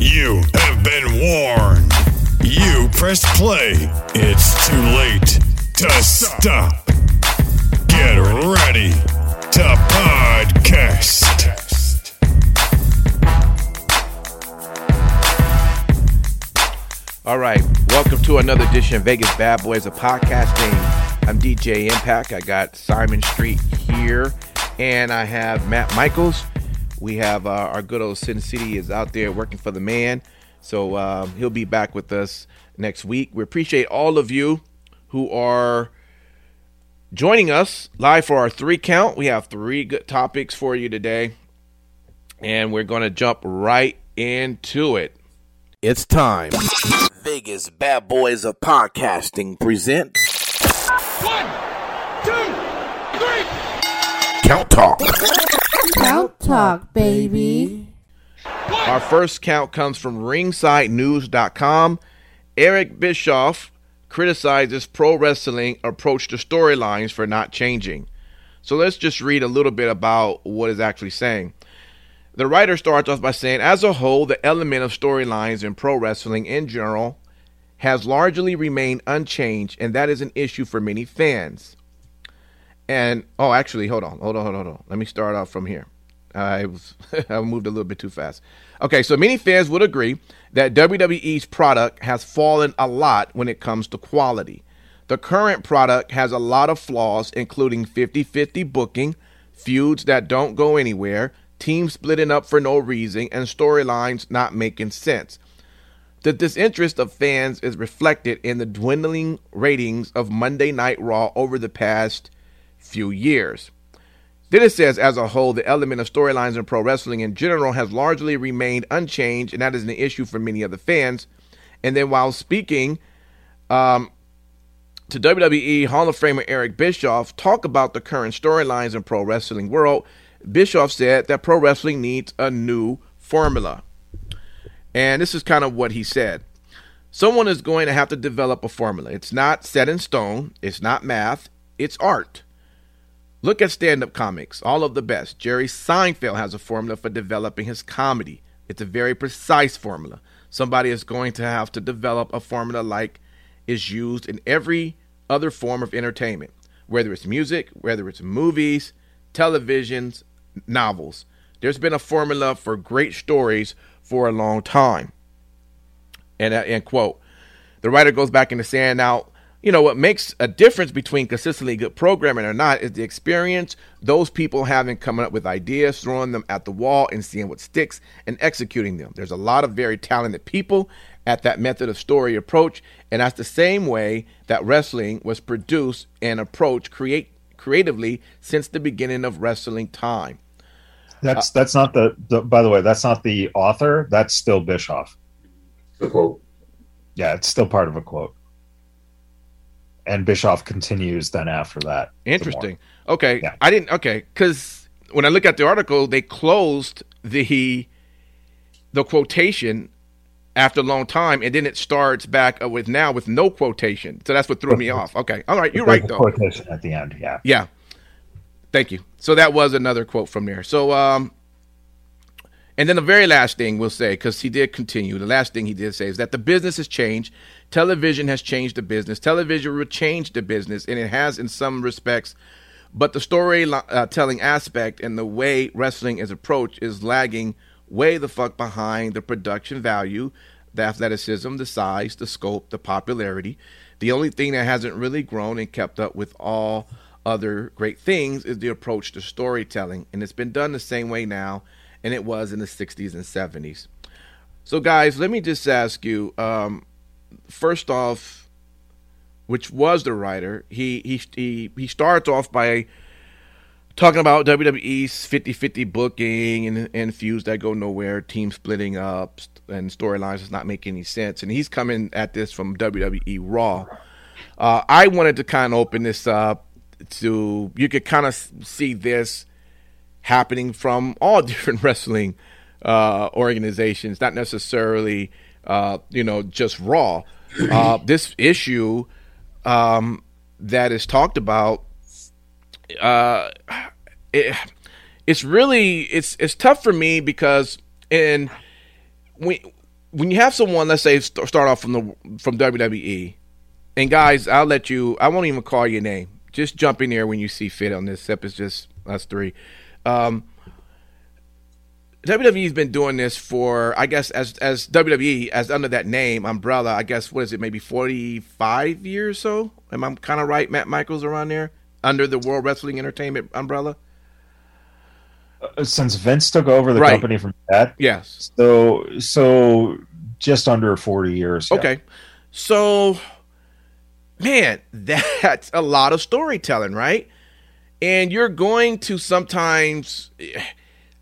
You have been warned. You pressed play. It's too late to stop. Get ready to podcast. All right, welcome to another edition of Vegas Bad Boys of Podcasting. I'm DJ Impact. I got Simon Street here, and I have Matt Michaels. We have uh, our good old Sin City is out there working for the man, so um, he'll be back with us next week. We appreciate all of you who are joining us live for our three count. We have three good topics for you today, and we're going to jump right into it. It's time. Vegas Bad Boys of Podcasting present One, two, three. Count Talk. Count Talk, baby. Our first count comes from ringsidenews.com. Eric Bischoff criticizes pro wrestling approach to storylines for not changing. So let's just read a little bit about what it's actually saying. The writer starts off by saying, as a whole, the element of storylines in pro wrestling in general has largely remained unchanged, and that is an issue for many fans. And oh, actually, hold on, hold on, hold on, hold on. Let me start off from here. I was I moved a little bit too fast. Okay, so many fans would agree that WWE's product has fallen a lot when it comes to quality. The current product has a lot of flaws, including 50 50 booking, feuds that don't go anywhere, teams splitting up for no reason, and storylines not making sense. The disinterest of fans is reflected in the dwindling ratings of Monday Night Raw over the past few years. Then it says, as a whole, the element of storylines in pro wrestling in general has largely remained unchanged, and that is an issue for many of the fans. And then while speaking um, to WWE Hall of Famer Eric Bischoff, talk about the current storylines in pro wrestling world, Bischoff said that pro wrestling needs a new formula. And this is kind of what he said. Someone is going to have to develop a formula. It's not set in stone, it's not math, it's art. Look at stand up comics, all of the best. Jerry Seinfeld has a formula for developing his comedy. It's a very precise formula. Somebody is going to have to develop a formula like is used in every other form of entertainment, whether it's music, whether it's movies, televisions, novels. There's been a formula for great stories for a long time. And, uh, and quote, the writer goes back into saying now, you know, what makes a difference between consistently good programming or not is the experience those people having coming up with ideas, throwing them at the wall and seeing what sticks and executing them. There's a lot of very talented people at that method of story approach, and that's the same way that wrestling was produced and approached create creatively since the beginning of wrestling time. That's uh, that's not the, the. By the way, that's not the author. That's still Bischoff. The quote. Yeah, it's still part of a quote. And Bischoff continues then after that. Interesting. Okay, Yeah. I didn't. Okay, because when I look at the article, they closed the the quotation after a long time, and then it starts back with now with no quotation. So that's what threw me off. Okay, all right, you're right though. Quotation at the end. Yeah. Yeah. Thank you. So that was another quote from there. So um and then the very last thing we'll say, because he did continue, the last thing he did say is that the business has changed. Television has changed the business. Television will change the business, and it has in some respects. But the storytelling uh, aspect and the way wrestling is approached is lagging way the fuck behind the production value, the athleticism, the size, the scope, the popularity. The only thing that hasn't really grown and kept up with all other great things is the approach to storytelling. And it's been done the same way now, and it was in the 60s and 70s. So, guys, let me just ask you um, first off, which was the writer, he, he, he, he starts off by talking about WWE's 50-50 booking and, and feuds that go nowhere, team splitting up, and storylines does not make any sense. And he's coming at this from WWE Raw. Uh, I wanted to kind of open this up to you could kind of see this happening from all different wrestling uh, organizations, not necessarily uh, you know just Raw. Uh, this issue um, that is talked about, uh, it, it's really it's it's tough for me because in when when you have someone, let's say start off from the from WWE, and guys, I'll let you. I won't even call your name. Just jump in there when you see fit on this. Except it's just us three. Um, WWE's been doing this for, I guess, as as WWE as under that name umbrella. I guess what is it? Maybe forty five years so. Am I kind of right? Matt Michaels around there under the World Wrestling Entertainment umbrella. Uh, since Vince took over the Right. company from that, Yes. so so just under forty years. yeah. Okay. So, man, that's a lot of storytelling, right? And you're going to sometimes eh,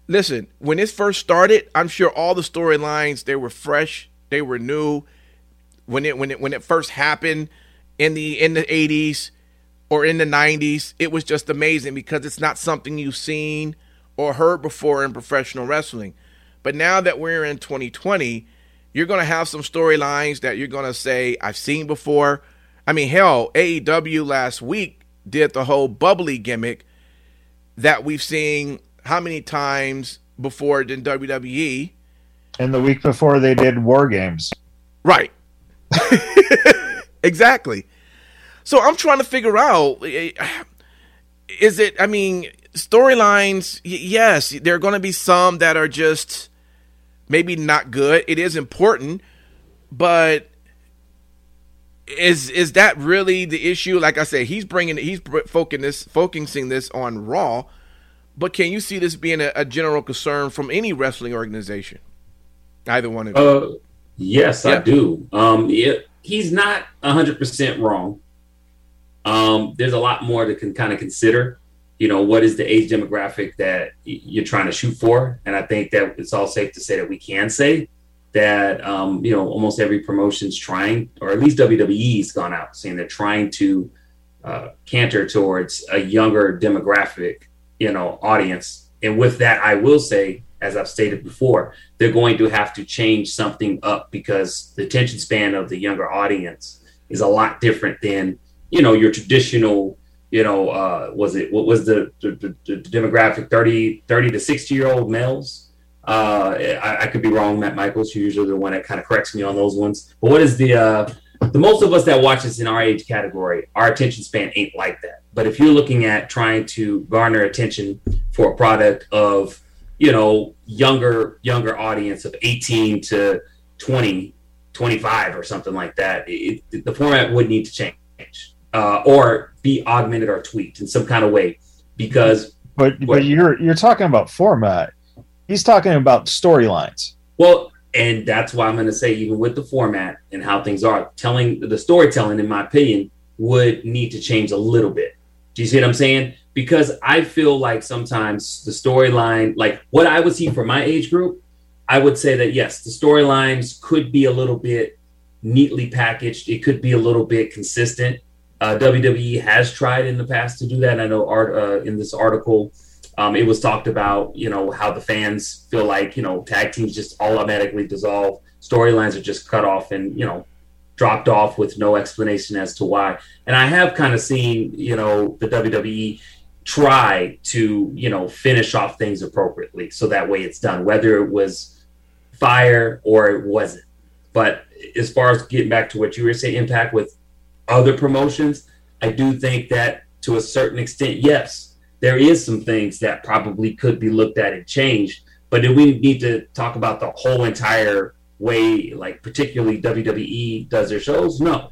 listen, when this first started, I'm sure all the storylines they were fresh, they were new. When it when it when it first happened in the in the 80s or in the 90s, it was just amazing because it's not something you've seen or heard before in professional wrestling. But now that we're in 2020, you're going to have some storylines that you're going to say, I've seen before. I mean, hell, AEW last week did the whole bubbly gimmick that we've seen how many times before in WWE? And the week before they did War Games. Right. exactly. So I'm trying to figure out is it, I mean, storylines, y- yes, there are going to be some that are just maybe not good. It is important, but is is that really the issue? Like I said, he's bringing he's focusing this focusing this on Raw, but can you see this being a, a general concern from any wrestling organization? Either one of you. Uh, yes, Yeah. I do. Um, yeah, he's not hundred percent wrong. Um, there's a lot more to can kind of consider. You know, what is the age demographic that you're trying to shoot for? And I think that it's all safe to say that we can say that um, you know almost every promotion's trying, or at least WWE's gone out saying they're trying to uh, canter towards a younger demographic, you know, audience. And with that, I will say, as I've stated before, they're going to have to change something up because the attention span of the younger audience is a lot different than you know your traditional you know uh was it what was the, the, the, demographic 30 30 to 60 year old males uh I, I could be wrong matt michaels you're usually the one that kind of corrects me on those ones but what is the uh the most of us that watch this in our age category our attention span ain't like that but if you're looking at trying to garner attention for a product of you know younger younger audience of 18 to 20 25 or something like that it, it- the format would need to change uh, or be augmented or tweaked in some kind of way because But What? but you're you're talking about format. He's talking about storylines. well and that's why i'm going to say even with the format and how things are telling the storytelling in my opinion would need to change a little bit do you see what i'm saying because i feel like sometimes the storyline like what i would see for my age group i would say that yes the storylines could be a little bit neatly packaged it could be a little bit consistent uh, WWE has tried in the past to do that. I know art uh, in this article, um, it was talked about, you know, how the fans feel like, you know, tag teams just automatically dissolve, storylines are just cut off and, you know, dropped off with no explanation as to why. And I have kind of seen, you know, the WWE try to, you know, finish off things appropriately so that way it's done, whether it was fire or it wasn't. But as far as getting back to what you were saying, impact with other promotions, I do think that to a certain extent, yes, there is some things that probably could be looked at and changed. But do we need to talk about the whole entire way, like particularly WWE does their shows? No.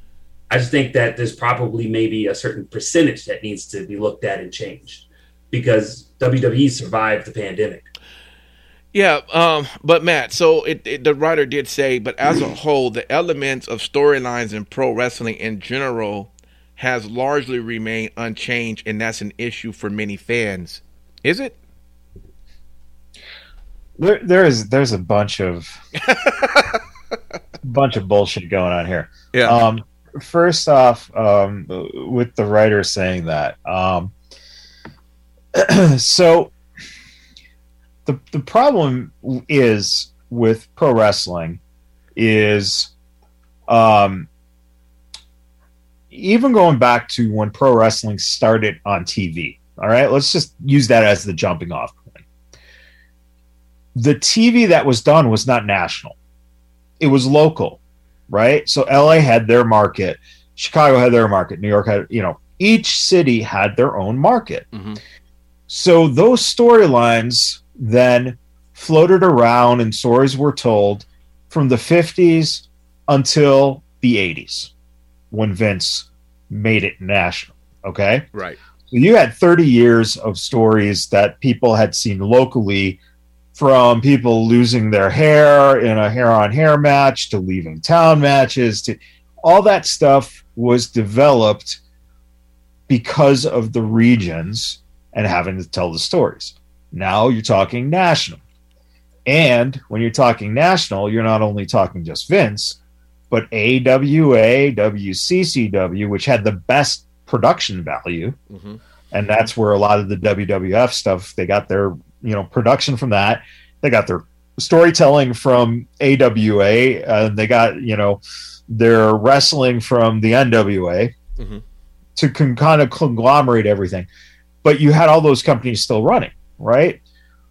I just think that there's probably maybe a certain percentage that needs to be looked at and changed because WWE survived the pandemic. Yeah, um, but Matt, so it, it, the writer did say, but as a whole, the elements of storylines in pro wrestling in general has largely remained unchanged, and that's an issue for many fans. Is it? There, there is there's a bunch of bunch of bullshit going on here. Yeah. Um, first off, um, with the writer saying that, um, so the the problem is with pro wrestling is, um, even going back to when pro wrestling started on TV. All right, let's just use that as the jumping off point. The TV that was done was not national; it was local right? So LA had their market, Chicago had their market, New York had, you know, each city had their own market. Mhm. So those storylines then floated around and stories were told from the 50s until the 80s when Vince made it national. Okay. Right. So you had 30 years of stories that people had seen locally from people losing their hair in a hair on hair match to leaving town matches to all that stuff was developed because of the regions and having to tell the stories. Now you're talking national. And when you're talking national, you're not only talking just Vince, but AWA, WCCW, which had the best production value Mhm. and that's where a lot of the WWF stuff they got their you know production from that they got their storytelling from AWA and they got you know their wrestling from the NWA Mhm. to con- kind of conglomerate everything but you had all those companies still running right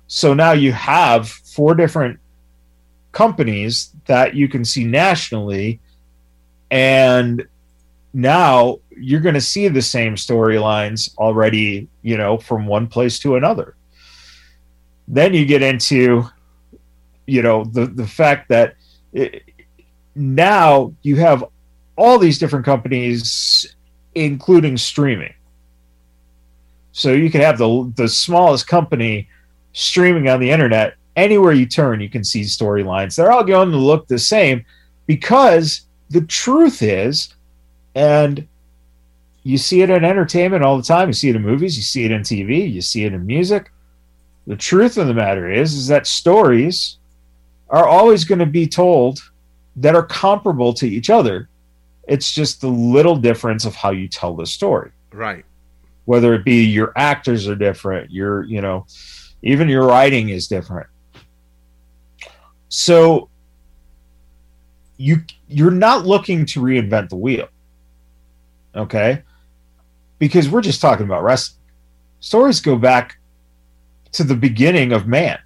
so now you have four different companies that you can see nationally and now you're going to see the same storylines already, you know, from one place to another. Then you get into, you know, the the fact that it, now you have all these different companies, including streaming. So you can have the the smallest company streaming on the internet anywhere you turn. You can see storylines. They're all going to look the same because the truth is and you see it in entertainment all the time. You see it in movies, you see it in TV, you see it in music. The truth of the matter is, is that stories are always going to be told that are comparable to each other. It's just the little difference of how you tell the story. Right. Whether it be your actors are different, your, you know, even your writing is different. So you you're not looking to reinvent the wheel okay? Because we're just talking about wrestling. Stories go back to the beginning of man.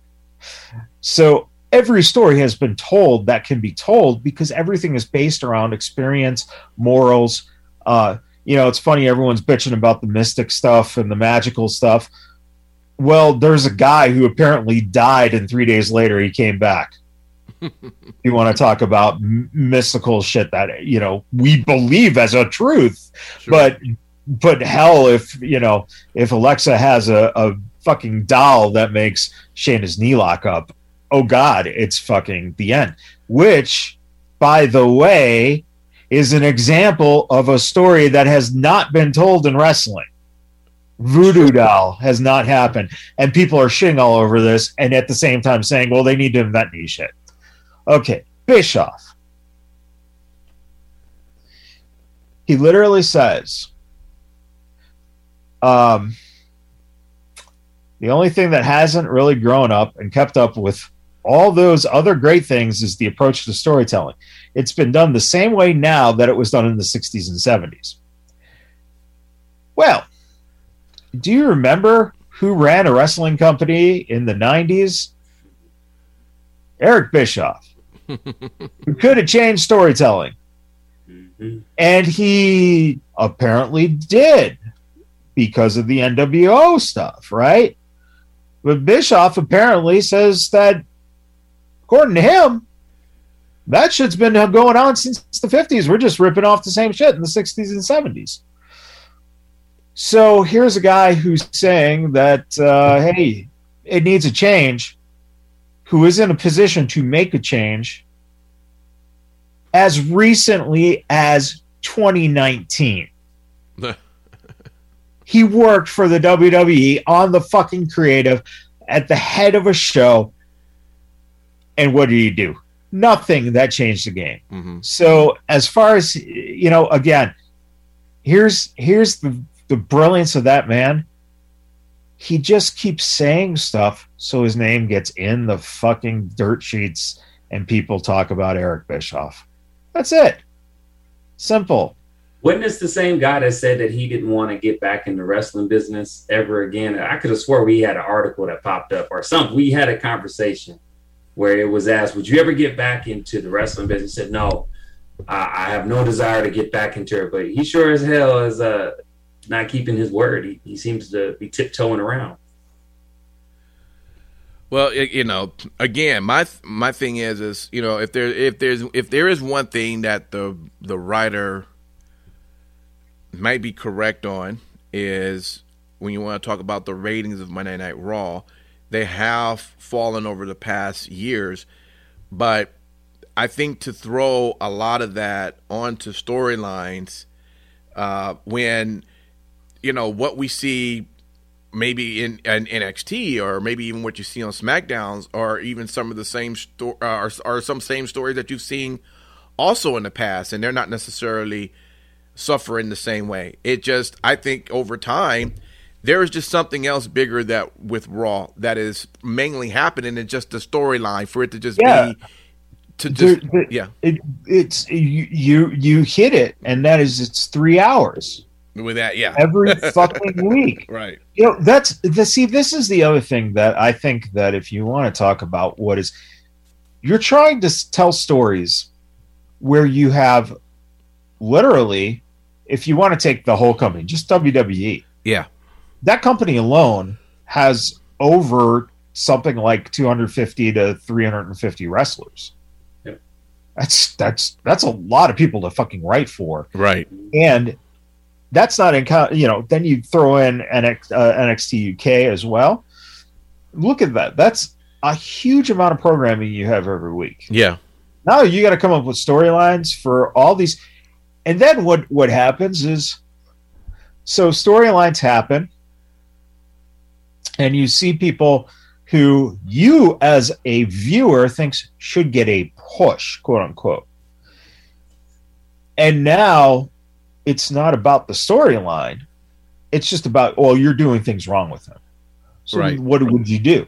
so every story has been told that can be told because everything is based around experience, morals. Uh, you know, it's funny, everyone's bitching about the mystic stuff and the magical stuff. Well, there's a guy who apparently died, and three days later he came back. You want to talk about m- mystical shit that you know we believe as a truth. Sure. but but hell if you know if alexa has a, a fucking doll that makes shayna's knee lock up oh god it's fucking the end. Which by the way is an example of a story that has not been told in wrestling voodoo doll has not happened and people are shitting all over this and at the same time saying well they need to invent new shit Okay, Bischoff. He literally says, um, the only thing that hasn't really grown up and kept up with all those other great things is the approach to storytelling. It's been done the same way now that it was done in the 60s and 70s. Well, do you remember who ran a wrestling company in the 90s? Eric Bischoff who could have changed storytelling. Mhm. And he apparently did because of the NWO stuff, right? But Bischoff apparently says that, according to him, that shit's been going on since the 50s. We're just ripping off the same shit in the 60s and 70s. So here's a guy who's saying that, uh, hey, it needs a change, who is in a position to make a change as recently as 2019. He worked for the WWE on the fucking creative at the head of a show. And what did he do? Nothing that changed the game. hmm So as far as you know, again, here's here's the the brilliance of that man. He just keeps saying stuff so his name gets in the fucking dirt sheets and people talk about Eric Bischoff. That's it. Simple. This the same guy that said that he didn't want to get back in the wrestling business ever again? I could have swore we had an article that popped up or something. We had a conversation where it was asked, "Would you ever get back into the wrestling business?" He said, "No, I, I have no desire to get back into it." But he sure as hell is uh, not keeping his word. He, he seems to be tiptoeing around. Well, you know, again, my my thing is is you know if there if there's if there is one thing that the the writer might be correct on is when you want to talk about the ratings of Monday Night Raw, they have fallen over the past years, but I think to throw a lot of that onto storylines uh, when you know what we see maybe in, in NXT or maybe even what you see on SmackDowns or even some of the same sto- uh, or, or some same stories that you've seen also in the past and they're not necessarily suffering the same way. It just I think over time there is just something else bigger that with Raw that is mainly happening than just the storyline for it to just Yeah. be to just There- there- yeah It, it's you, you you hit it, and that is it's three hours with that yeah every fucking week. right You know that's the see. This is the other thing that I think that if you want to talk about what is, you're trying to tell stories where you have literally, if you want to take the whole company, just WWE, yeah that company alone has over something like 250 to 350 wrestlers. Yep. That's that's that's a lot of people to fucking write for, right and that's not in you know. Then you throw in NX, uh, NXT UK as well. Look at that. That's a huge amount of programming you have every week. yeah Now you got to come up with storylines for all these, and then what what happens is, so storylines happen, and you see people who you as a viewer thinks should get a push, quote unquote, and now it's not about the storyline; it's just about well, you're doing things wrong with him. So Right. what would you do?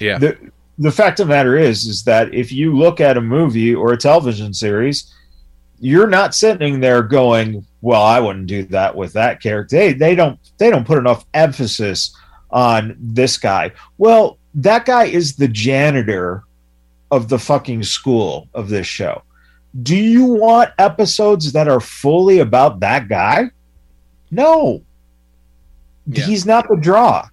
yeah the the fact of the matter is is that if you look at a movie or a television series you're not sitting there going well i wouldn't do that with that character they, they don't they don't put enough emphasis on this guy well that guy is the janitor of the fucking school of this show do you want episodes that are fully about that guy? No. Yeah. he's not the draw.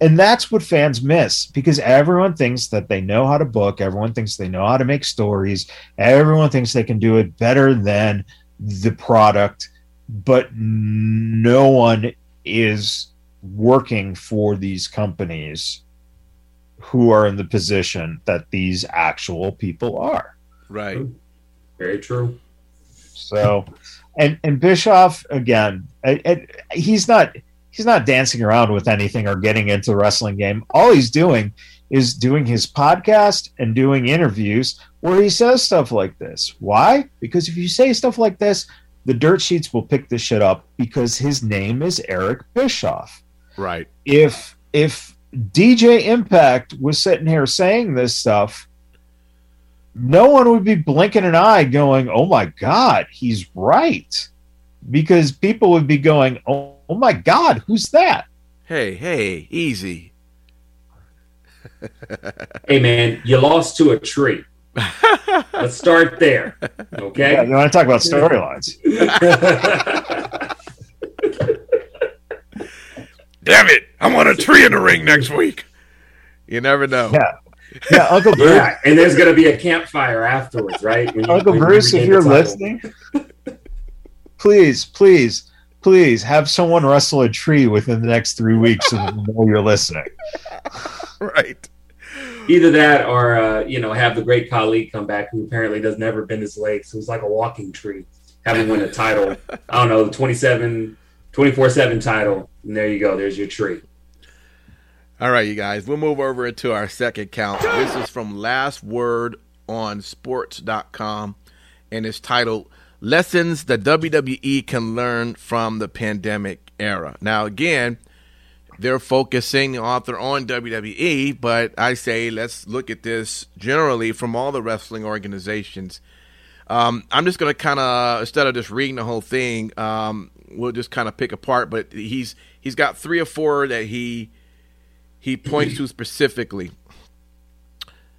And that's what fans miss because everyone thinks that they know how to book everyone thinks they know how to make stories everyone thinks they can do it better than the product but no one is working for these companies who are in the position that these actual people are. Right Very true. so and and bischoff again I- I- he's not he's not dancing around with anything or getting into the wrestling game. All he's doing is doing his podcast and doing interviews where he says stuff like this. Why? Because if you say stuff like this, the dirt sheets will pick this shit up because his name is Eric Bischoff. right If if DJ Impact was sitting here saying this stuff, no one would be blinking an eye going, "Oh my god, he's right." Because people would be going, "Oh, oh my god, who's that?" hey hey easy Hey man, you lost to a tree. Let's start there. Okay. Yeah, Okay. you want to talk about storylines? damn it i want a tree in the ring next week you never know Yeah. Yeah, Uncle Bruce. yeah, and there's gonna be a campfire afterwards, right? When you- Uncle when you Bruce, if you're listening, please, please, please have someone wrestle a tree within the next three weeks so we know you're listening. right either that or uh, you know have the Great Khali come back who apparently does never bend his legs who's like a walking tree having won a title i don't know 27 24 7 title. And there you go. There's your tree. All right, you guys. We'll move over to our second count. This is from Last Word on Sports.com, and it's titled Lessons the WWE Can Learn from the Pandemic Era. Now, again, they're focusing the author on WWE, but I say let's look at this generally from all the wrestling organizations. Um, I'm just going to kind of instead of just reading the whole thing, um, we'll just kind of pick apart. But he's he's got three or four that he he points to specifically.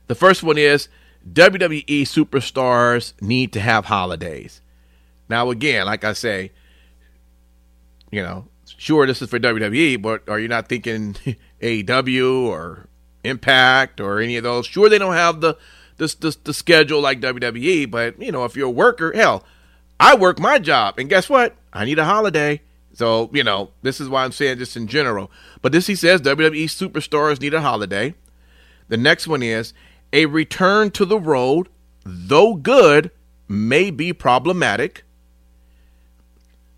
The first one is WWE superstars need to have holidays. Now, again, like I say, you know, sure, this is for WWE, but are you not thinking AEW or Impact or any of those? Sure, they don't have the the, the, the schedule like WWE, but you know, if you're a worker, hell, I work my job, and guess what? I need a holiday. So you know, this is why I'm saying just in general. But this he says WWE superstars need a holiday. The next one is a return to the road, though good, may be problematic.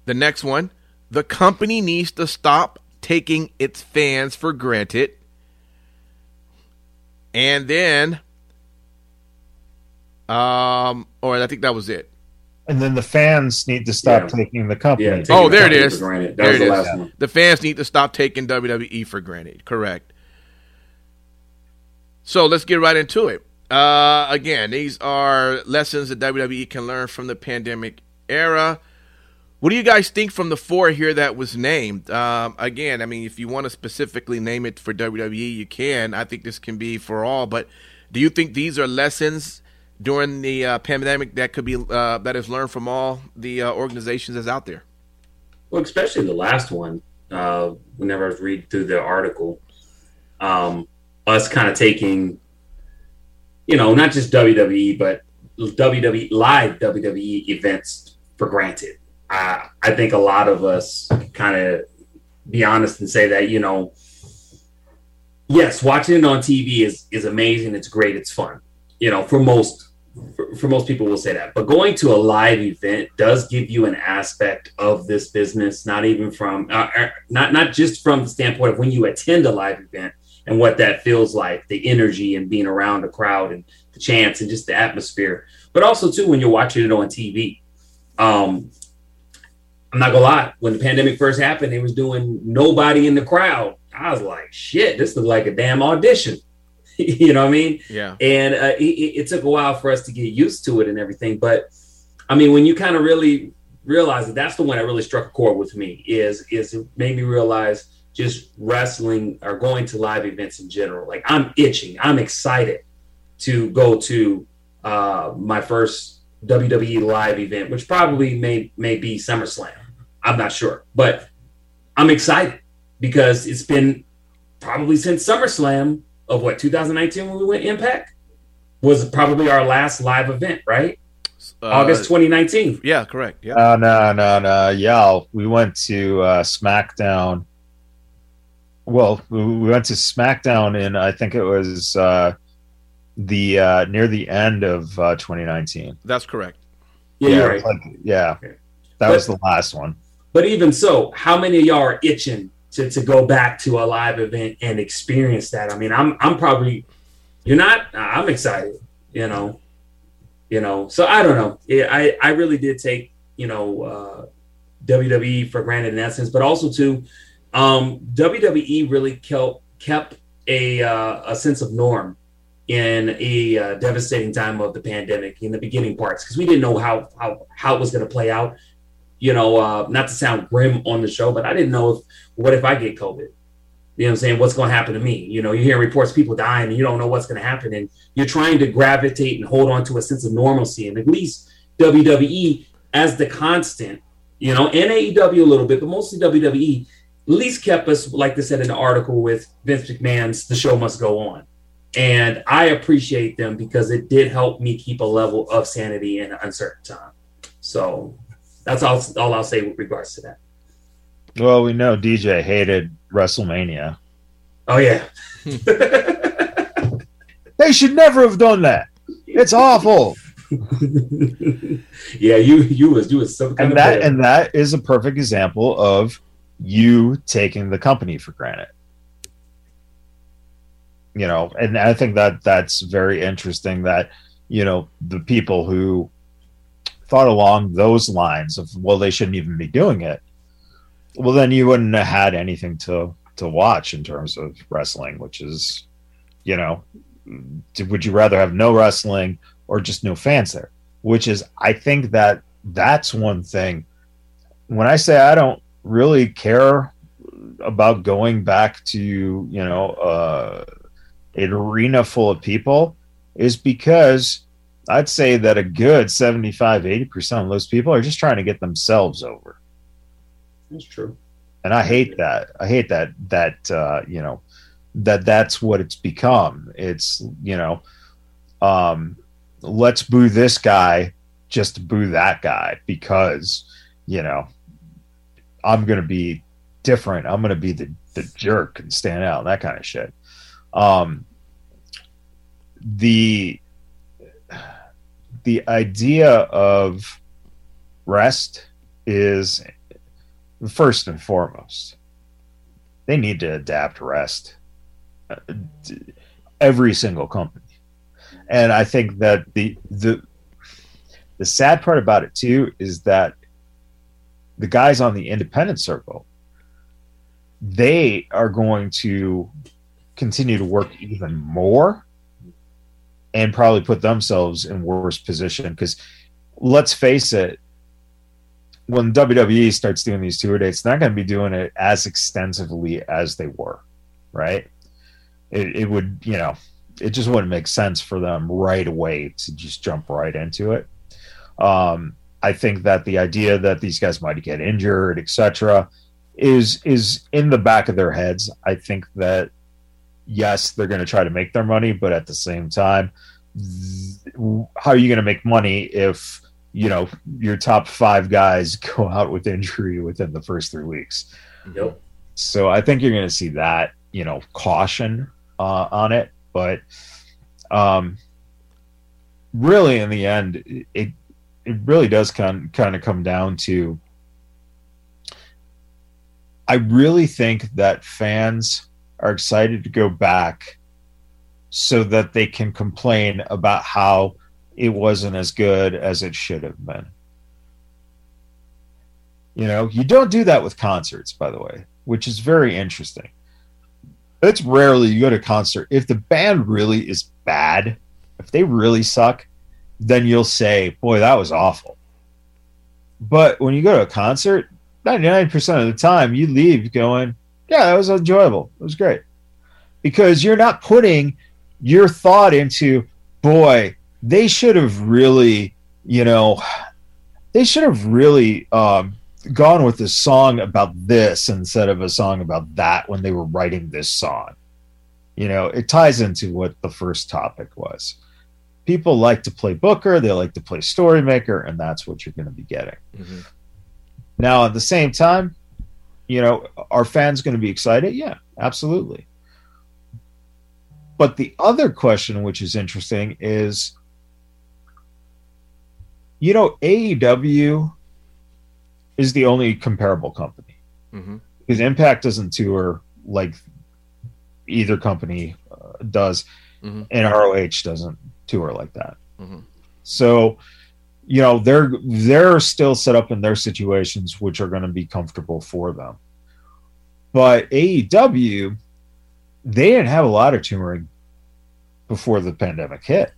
The next one, the company needs to stop taking its fans for granted. And then, um, or I think that was it. And then the fans need to stop Yeah. taking the company. Yeah, taking Oh, the there it company is. granted. There was it the is. last one. The fans need to stop taking WWE for granted. Correct. So let's get right into it. Uh, again, these are lessons that WWE can learn from the pandemic era. What do you guys think from the four here that was named? Um, again, I mean, if you want to specifically name it for WWE, you can. I think this can be for all. But do you think these are lessons during the uh, pandemic that could be uh, that is learned from all the uh, organizations that's out there? Well, especially the last one. Uh, whenever I reading through the article, um, us kind of taking, you know, not just WWE, but WWE live WWE events for granted. I I think a lot of us kind of be honest and say that you know, yes, watching it on TV is is amazing. It's great. It's fun. You know, for most for, for most people will say that but going to a live event does give you an aspect of this business not even from uh, uh, not not just from the standpoint of when you attend a live event and what that feels like the energy and being around a crowd and the chance and just the atmosphere but also too when you're watching it on tv um i'm not gonna lie when the pandemic first happened they was doing nobody in the crowd. I was like shit this looked like a damn audition you know what i mean Yeah. and uh, it, it took a while for us to get used to it and everything. But I mean, when you kind of really realize that that's the one that really struck a chord with me is is it made me realize just wrestling or going to live events in general. Like I'm itching, I'm excited to go to uh, my first WWE live event, which probably may may be SummerSlam. I'm not sure, but I'm excited because it's been probably since SummerSlam of what 2019 when we went Impact was probably our last live event, right? Uh, August 2019. Yeah, correct. Yeah. No, no, no, no. Yeah, we went to uh, SmackDown. Well, we we went to SmackDown in I think it was uh, the uh, near the end of uh, 2019. That's correct. Yeah, yeah, you're it was right. like- yeah, Okay. that But- was the last one. But even so, how many of y'all are itching to, to go back to a live event and experience that? I mean, I'm I'm probably you're not. I'm excited. You know, you know. So I don't know. I I really did take you know uh, WWE for granted in sense, but also too, um, WWE really kept kept a uh, a sense of norm in a uh, devastating time of the pandemic in the beginning parts because we didn't know how how how it was going to play out you know, uh, not to sound grim on the show, but I didn't know if what if I get COVID? You know what I'm saying? What's going to happen to me? You know, you hear reports people dying and you don't know what's going to happen. And you're trying to gravitate and hold on to a sense of normalcy. And at least WWE as the constant, you know, and AEW a little bit, but mostly WWE, at least kept us, like they said in the article with Vince McMahon's The Show Must Go On. And I appreciate them because it did help me keep a level of sanity in an uncertain time. So that's all, all I'll say with regards to that. Well, we know DJ hated WrestleMania. Oh yeah. They should never have done that. It's awful. yeah, you you was you was some kind and of that and that is a perfect example of you taking the company for granted you know and i think that that's very interesting that you know the people who thought along those lines of well they shouldn't even be doing it. Well then you wouldn't have had anything to to watch in terms of wrestling which is you know would you rather have no wrestling or just no fans there which is i think that that's one thing. When i say i don't really care about going back to you know uh an arena full of people is because I'd say that a good 75, 80% of those people are just trying to get themselves over. That's true. And I hate that. I hate that, that, uh, you know, that that's what it's become. It's, you know, um, let's boo this guy just to boo that guy because, you know, I'm going to be different. I'm going to be the, the jerk and stand out, and that kind of shit. Um, the the idea of rest is first and foremost they need to adapt rest uh, every single company. And i think that the the the sad part about it too is that the guys on the independent circle they are going to continue to work even more and probably put themselves in worse position. Because let's face it when WWE starts doing these tour dates they're not going to be doing it as extensively as they were right? It, it would you know it just wouldn't make sense for them right away to just jump right into it. Um I think that the idea that these guys might get injured etc is is in the back of their heads. I think that yes, they're going to try to make their money, but at the same time, how are you going to make money if you know your top five guys go out with injury within the first three weeks? Yep. So I think you're going to see that you know caution uh, on it, but um, really in the end, it it really does kind kind of come down to. I really think that fans are excited to go back so that they can complain about how it wasn't as good as it should have been. You know, you don't do that with concerts, by the way, which is very interesting. It's rarely you go to a concert. If the band really is bad, if they really suck, then you'll say, boy, that was awful. But when you go to a concert, 99% of the time you leave going, yeah, that was enjoyable. It was great. Because you're not putting your thought into, boy, they should have really, you know, they should have really um, gone with a song about this instead of a song about that when they were writing this song. You know, it ties into what the first topic was. People like to play Booker, they like to play Storymaker, and that's what you're going to be getting. Mm-hmm. Now, at the same time, you know, are fans going to be excited? Yeah, absolutely. But the other question, which is interesting, is you know, AEW is the only comparable company Mm-hmm. because Impact doesn't tour like either company uh, does, Mhm. and ROH doesn't tour like that. Mhm. So, you know, they're they're still set up in their situations which are going to be comfortable for them. But AEW, they didn't have a lot of touring before the pandemic hit.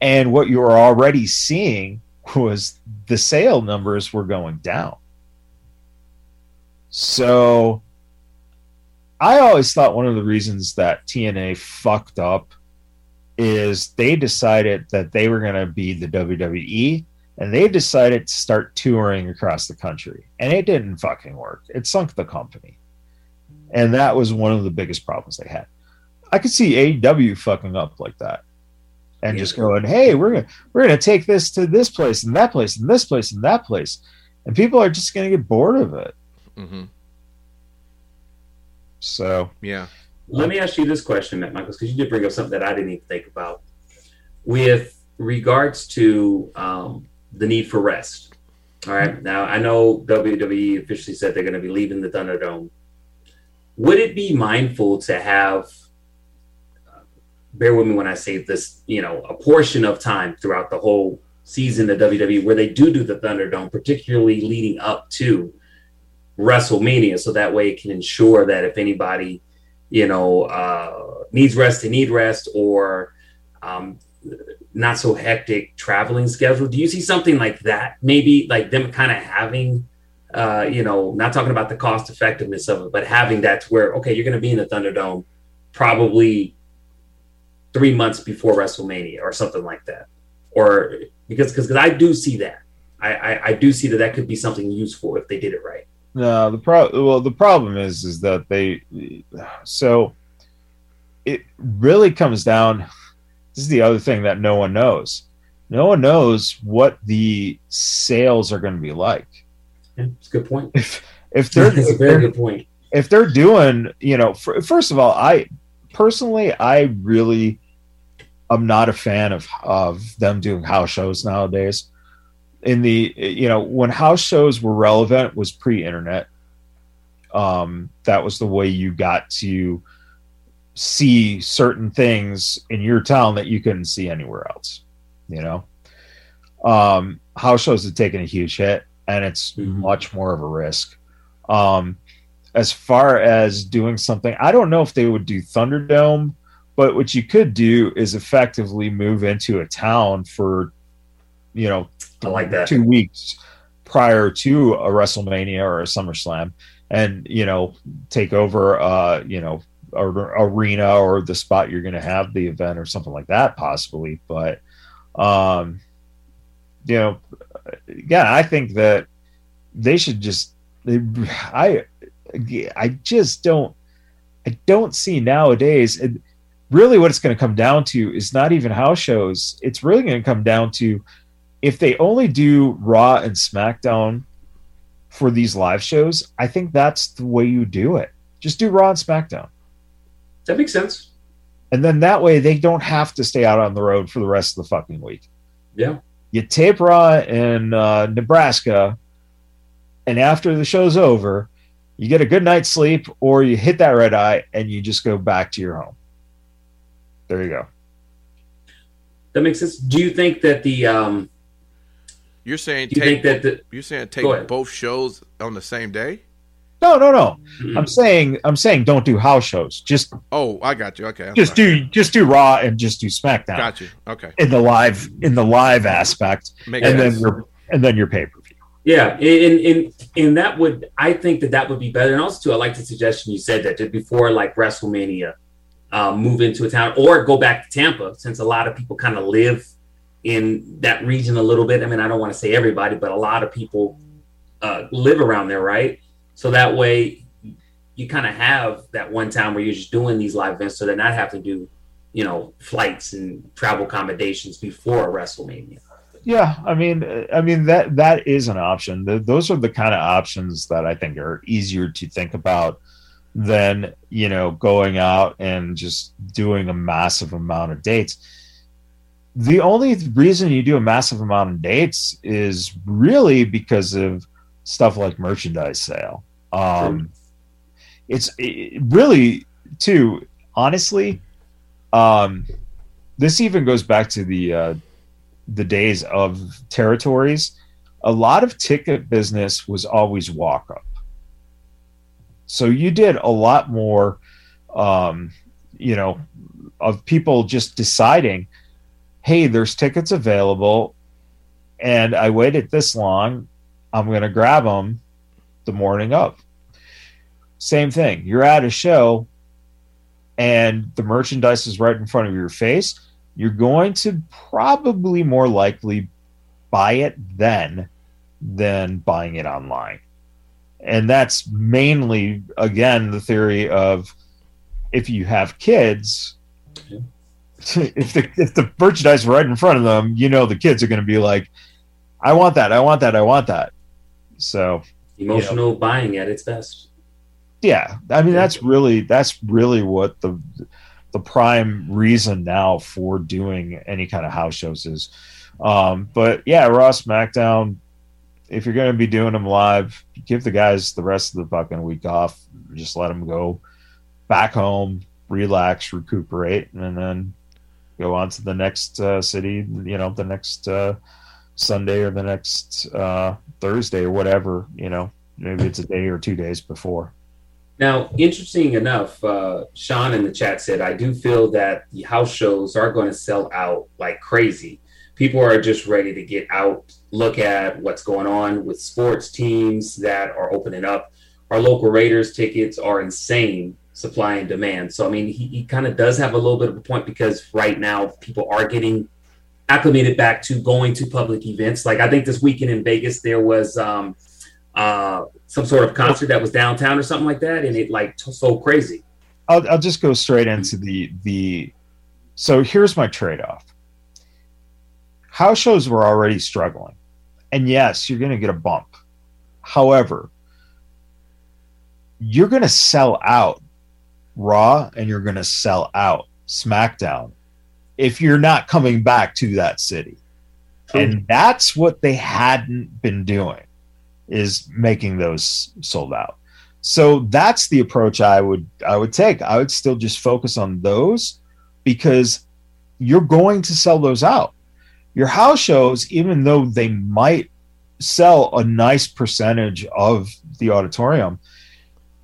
And what you were already seeing was the sale numbers were going down. So I always thought one of the reasons that TNA fucked up is they decided that they were going to be the WWE and they decided to start touring across the country. And it didn't fucking work. It sunk the company. And that was one of the biggest problems they had. I could see AEW fucking up like that. And Yeah. just going, "Hey, we're going to we're going to take this to this place and that place and this place and that place." And people are just going to get bored of it. Mm-hmm. So, Yeah. Let me ask you this question, Matt Michaels, because you did bring up something that I didn't even think about. With regards to um, the need for rest. All right. Now I know WWE officially said they're going to be leaving the Thunderdome. Would it be mindful to have? uh, Bear with me when I say this. You know, a portion of time throughout the whole season of WWE where they do do the Thunderdome, particularly leading up to WrestleMania, so that way it can ensure that if anybody, you know, uh, needs rest, they need rest, or um, not so hectic traveling schedule. Do you see something like that? Maybe like them kind of having, uh, you know, not talking about the cost effectiveness of it, but having that to where okay, you're going to be in the Thunderdome probably three months before WrestleMania or something like that, or because because I do see that. I, I, I do see that that could be something useful if they did it right. No, the pro well the problem is is that they so it really comes down this is the other thing that no one knows. No one knows what the sales are going to be like. Yeah, it's a good point. If if they're That's a very good point. if they're doing, you know, fir- first of all, I personally I really am not a fan of of them doing house shows nowadays. In the you know when house shows were relevant was pre-internet. Um, that was the way you got to see certain things in your town that you couldn't see anywhere else. You know, um, house shows have taken a huge hit, and it's Mhm. much more of a risk. Um, as far as doing something, I don't know if they would do Thunderdome, but what you could do is effectively move into a town for, you know, I like that. two weeks prior to a WrestleMania or a SummerSlam, and you know, take over, uh, you know, a, arena or the spot you're going to have the event or something like that, possibly. But, um, you know, yeah, I think that they should just. They, I, I just don't. I don't see nowadays. Really, what it's going to come down to is not even house shows. It's really going to come down to if they only do Raw and SmackDown for these live shows. I think that's the way you do it. Just do Raw and SmackDown, That makes sense. and then that way they don't have to stay out on the road for the rest of the fucking week. Yeah. You tape Raw in uh, Nebraska, and after the show's over, you get a good night's sleep, or you hit that red eye and you just go back to your home. There you go. That makes sense. Do you think that the um You're saying you take think that the you're saying take both shows on the same day? No, no, no. Mhm. I'm saying, I'm saying, don't do house shows. Just, Oh, I got you. Okay, I'm just sorry. do, just do Raw and just do SmackDown Got you. Okay, in the live, in the live aspect, makes and then your, and then your pay per view. Yeah, and and and that would I think that that would be better. And also, too, I like the suggestion you said that just before like WrestleMania, um, move into a town or go back to Tampa, since a lot of people kind of live in that region a little bit. I mean, I don't want to say everybody, but a lot of people uh, live around there, right? So that way, you kind of have that one time where you're just doing these live events, so they're not having to do, you know, flights and travel accommodations before WrestleMania. Yeah, I mean, I mean that that is an option. Th those are the kind of options that I think are easier to think about than you know going out and just doing a massive amount of dates. The only reason you do a massive amount of dates is really because of stuff like merchandise sale. Um, it's it really too honestly. Um, this even goes back to the uh, the days of territories, a lot of ticket business was always walk up. So you did a lot more, um, you know, of people just deciding, hey, there's tickets available, and I waited this long, I'm going to grab them the morning of. Same thing. You're at a show, and the merchandise is right in front of your face you're going to probably more likely buy it then than buying it online. And that's mainly, again, the theory of if you have kids, if the if the merchandise is right in front of them, you know the kids are going to be like, "I want that, I want that, I want that." So Emotional buying at its best. yeah, I mean that's really that's really what the the prime reason now for doing any kind of house shows is. Um, but yeah, Raw SmackDown. If you're going to be doing them live, give the guys the rest of the fucking week off. Just let them go back home, relax, recuperate, and then go on to the next uh, city. You know, the next uh, Sunday or the next uh, Thursday or whatever. You know, maybe it's a day or two days before. Now, interesting enough, uh, Sean in the chat said, I do feel that the house shows are going to sell out like crazy people are just ready to get out, look at what's going on with sports teams that are opening up. Our local Raiders tickets are insane supply and demand. So, I mean, he, he kind of does have a little bit of a point because right now people are getting acclimated back to going to public events. Like I think this weekend in Vegas, there was um, uh, some sort of concert that was downtown or something like that. And it like t- so crazy. I'll, I'll just go straight into the, the, so here's my trade-off house shows were already struggling. And yes, you're going to get a bump. However, you're going to sell out Raw and you're going to sell out SmackDown if you're not coming back to that city. And that's what they hadn't been doing is making those sold out. So that's the approach I would I would take. I would still just focus on those because you're going to sell those out your house shows, even though they might sell a nice percentage of the auditorium,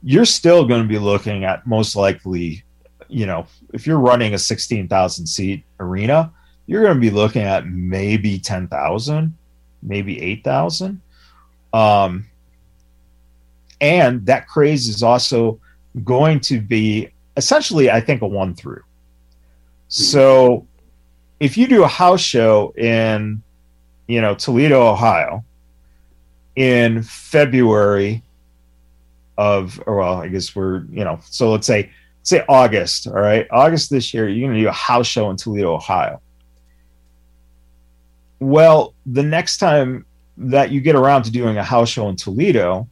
you're still going to be looking at most likely, you know, if you're running a 16,000 seat arena, you're going to be looking at maybe 10,000, maybe 8,000. Um, and that craze is also going to be essentially, I think, a one through. So if you do a house show in, you know, Toledo, Ohio, in February of, or well, I guess we're, you know, so let's say, say August, all right, August this year, you're going to do a house show in Toledo, Ohio. Well, the next time that you get around to doing a house show in Toledo,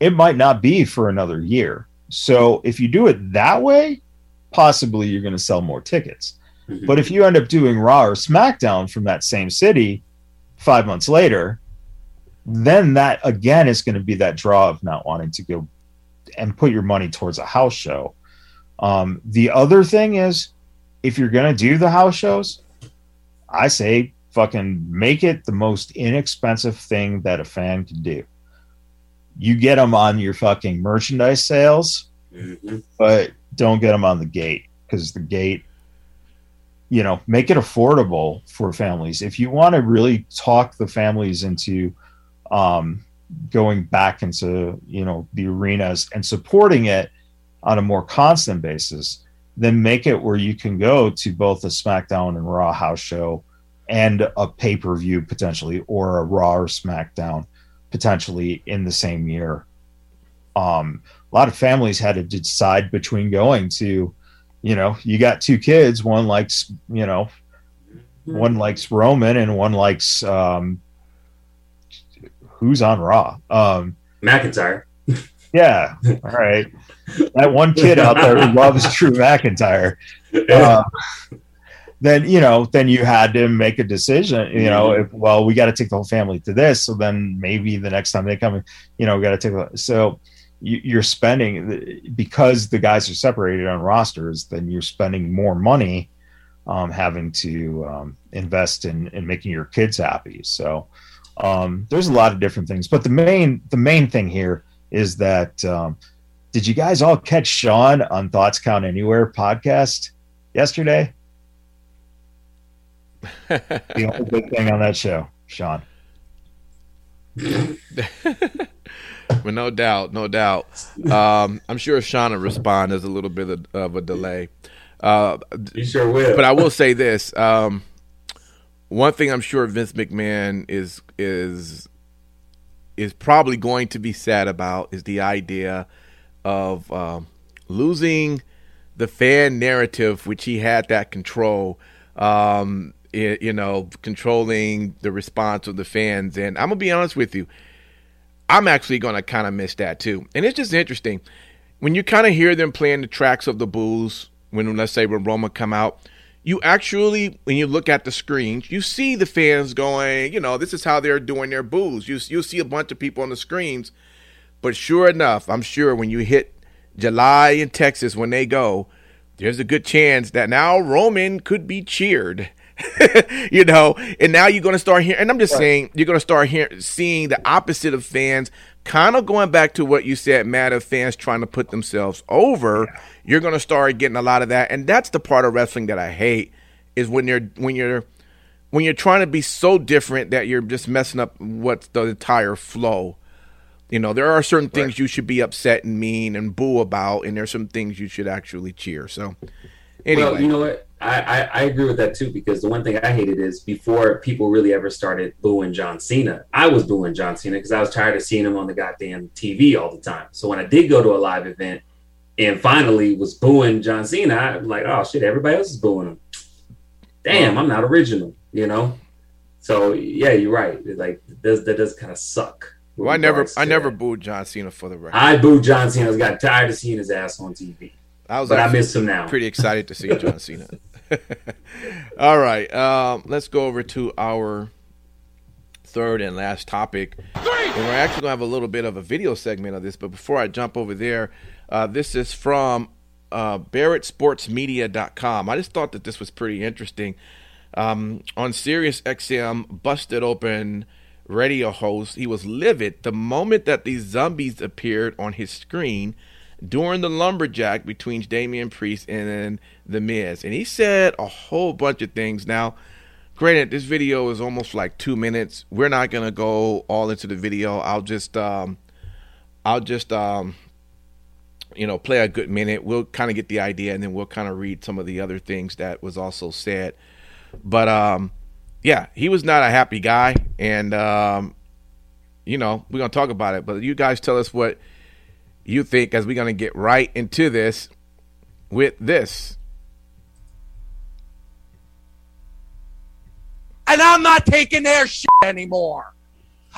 it might not be for another year. So if you do it that way, possibly you're going to sell more tickets. Mm-hmm. But if you end up doing Raw or SmackDown from that same city five months later, then that again is going to be that draw of not wanting to go and put your money towards a house show. Um, the other thing is, if you're going to do the house shows, I say fucking make it the most inexpensive thing that a fan can do. You get them on your fucking merchandise sales, mm-hmm. but don't get them on the gate because the gate you know make it affordable for families if you want to really talk the families into um, going back into you know the arenas and supporting it on a more constant basis then make it where you can go to both a smackdown and raw house show and a pay-per-view potentially or a raw or smackdown potentially in the same year um, a lot of families had to decide between going to you know, you got two kids. One likes, you know, one likes Roman and one likes um, who's on Raw. Um, McIntyre. Yeah. All right. that one kid out there who loves Drew McIntyre. Uh, then you know, then you had to make a decision. You know, if, well, we got to take the whole family to this. So then maybe the next time they come, you know, we got to take. So you're spending because the guys are separated on rosters then you're spending more money um, having to um, invest in, in making your kids happy so um, there's a lot of different things but the main the main thing here is that um, did you guys all catch sean on thoughts count anywhere podcast yesterday the only good thing on that show sean but no doubt, no doubt. Um, I'm sure Sean will respond. There's a little bit of, of a delay. Uh, you sure will. But I will say this: um, one thing I'm sure Vince McMahon is is is probably going to be sad about is the idea of um, losing the fan narrative, which he had that control. Um, it, you know, controlling the response of the fans. And I'm gonna be honest with you I'm actually to kind of miss that too. And it's just interesting when you kind of hear them playing the tracks of the Bulls when let's say when Roma come out, you actually when you look at the screens, you see the fans going, you know, this is how they're doing their boos. You you'll see a bunch of people on the screens, but sure enough, I'm sure when you hit July in Texas when they go, there's a good chance that now Roman could be cheered. you know, and now you're going to start hearing, and I'm just right. saying, you're going to start hearing, seeing the opposite of fans kind of going back to what you said, Matt, of fans trying to put themselves over. Yeah. You're going to start getting a lot of that, and that's the part of wrestling that I hate is when you're when you're when you're trying to be so different that you're just messing up what's the entire flow. You know, there are certain things you should be upset and mean and boo about, and there's some things you should actually cheer. So, anyway, well, you know what? I, I, I, agree with that too because the one thing I hated is before people really ever started booing John Cena, I was booing John Cena because I was tired of seeing him on the goddamn TV all the time. So when I did go to a live event and finally was booing John Cena, I'm like, oh shit, everybody else is booing him. Damn, I'm not original, you know. So yeah, you're right. Like does, that does kind of suck. Well, I never, I never that. booed John Cena for the record. I booed John Cena. I got tired of seeing his ass on TV. I was, but I miss him now. Pretty excited to see John Cena. All right, um, let's go over to our third and last topic. And we're actually going to have a little bit of a video segment of this, but before I jump over there, uh, this is from uh, BarrettSportsMedia.com. I just thought that this was pretty interesting. Um, on Sirius XM, busted open radio host, he was livid the moment that these zombies appeared on his screen during the lumberjack between Damian Priest and The Miz. And he said a whole bunch of things. Now, granted, this video is almost like two minutes. We're not gonna go all into the video. I'll just um I'll just um you know play a good minute. We'll kind of get the idea and then we'll kind of read some of the other things that was also said. But um yeah, he was not a happy guy and um you know, we're gonna talk about it. But you guys tell us what you think as we're going to get right into this with this. And I'm not taking their shit anymore.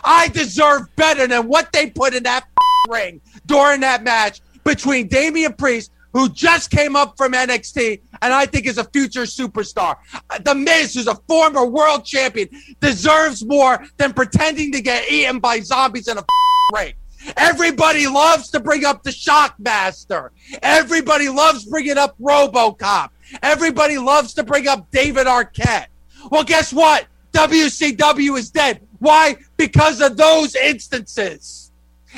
I deserve better than what they put in that ring during that match between Damian Priest, who just came up from NXT and I think is a future superstar. The Miz, who's a former world champion, deserves more than pretending to get eaten by zombies in a ring. Everybody loves to bring up the Shockmaster. Everybody loves bringing up RoboCop. Everybody loves to bring up David Arquette. Well, guess what? WCW is dead. Why? Because of those instances.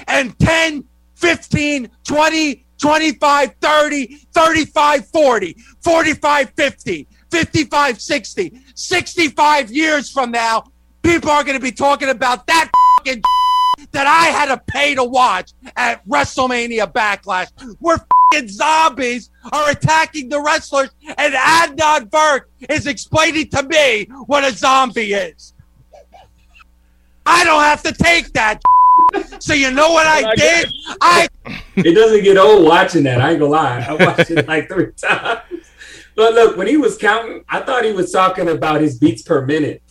And 10, 15, 20, 25, 30, 35, 40, 45, 50, 55, 60, 65 years from now, people are going to be talking about that fucking that I had to pay to watch at WrestleMania Backlash, where zombies are attacking the wrestlers, and Adnan Virk is explaining to me what a zombie is. I don't have to take that. So you know what I did? I. It doesn't get old watching that. I ain't gonna lie. I watched it like three times. But look, when he was counting, I thought he was talking about his beats per minute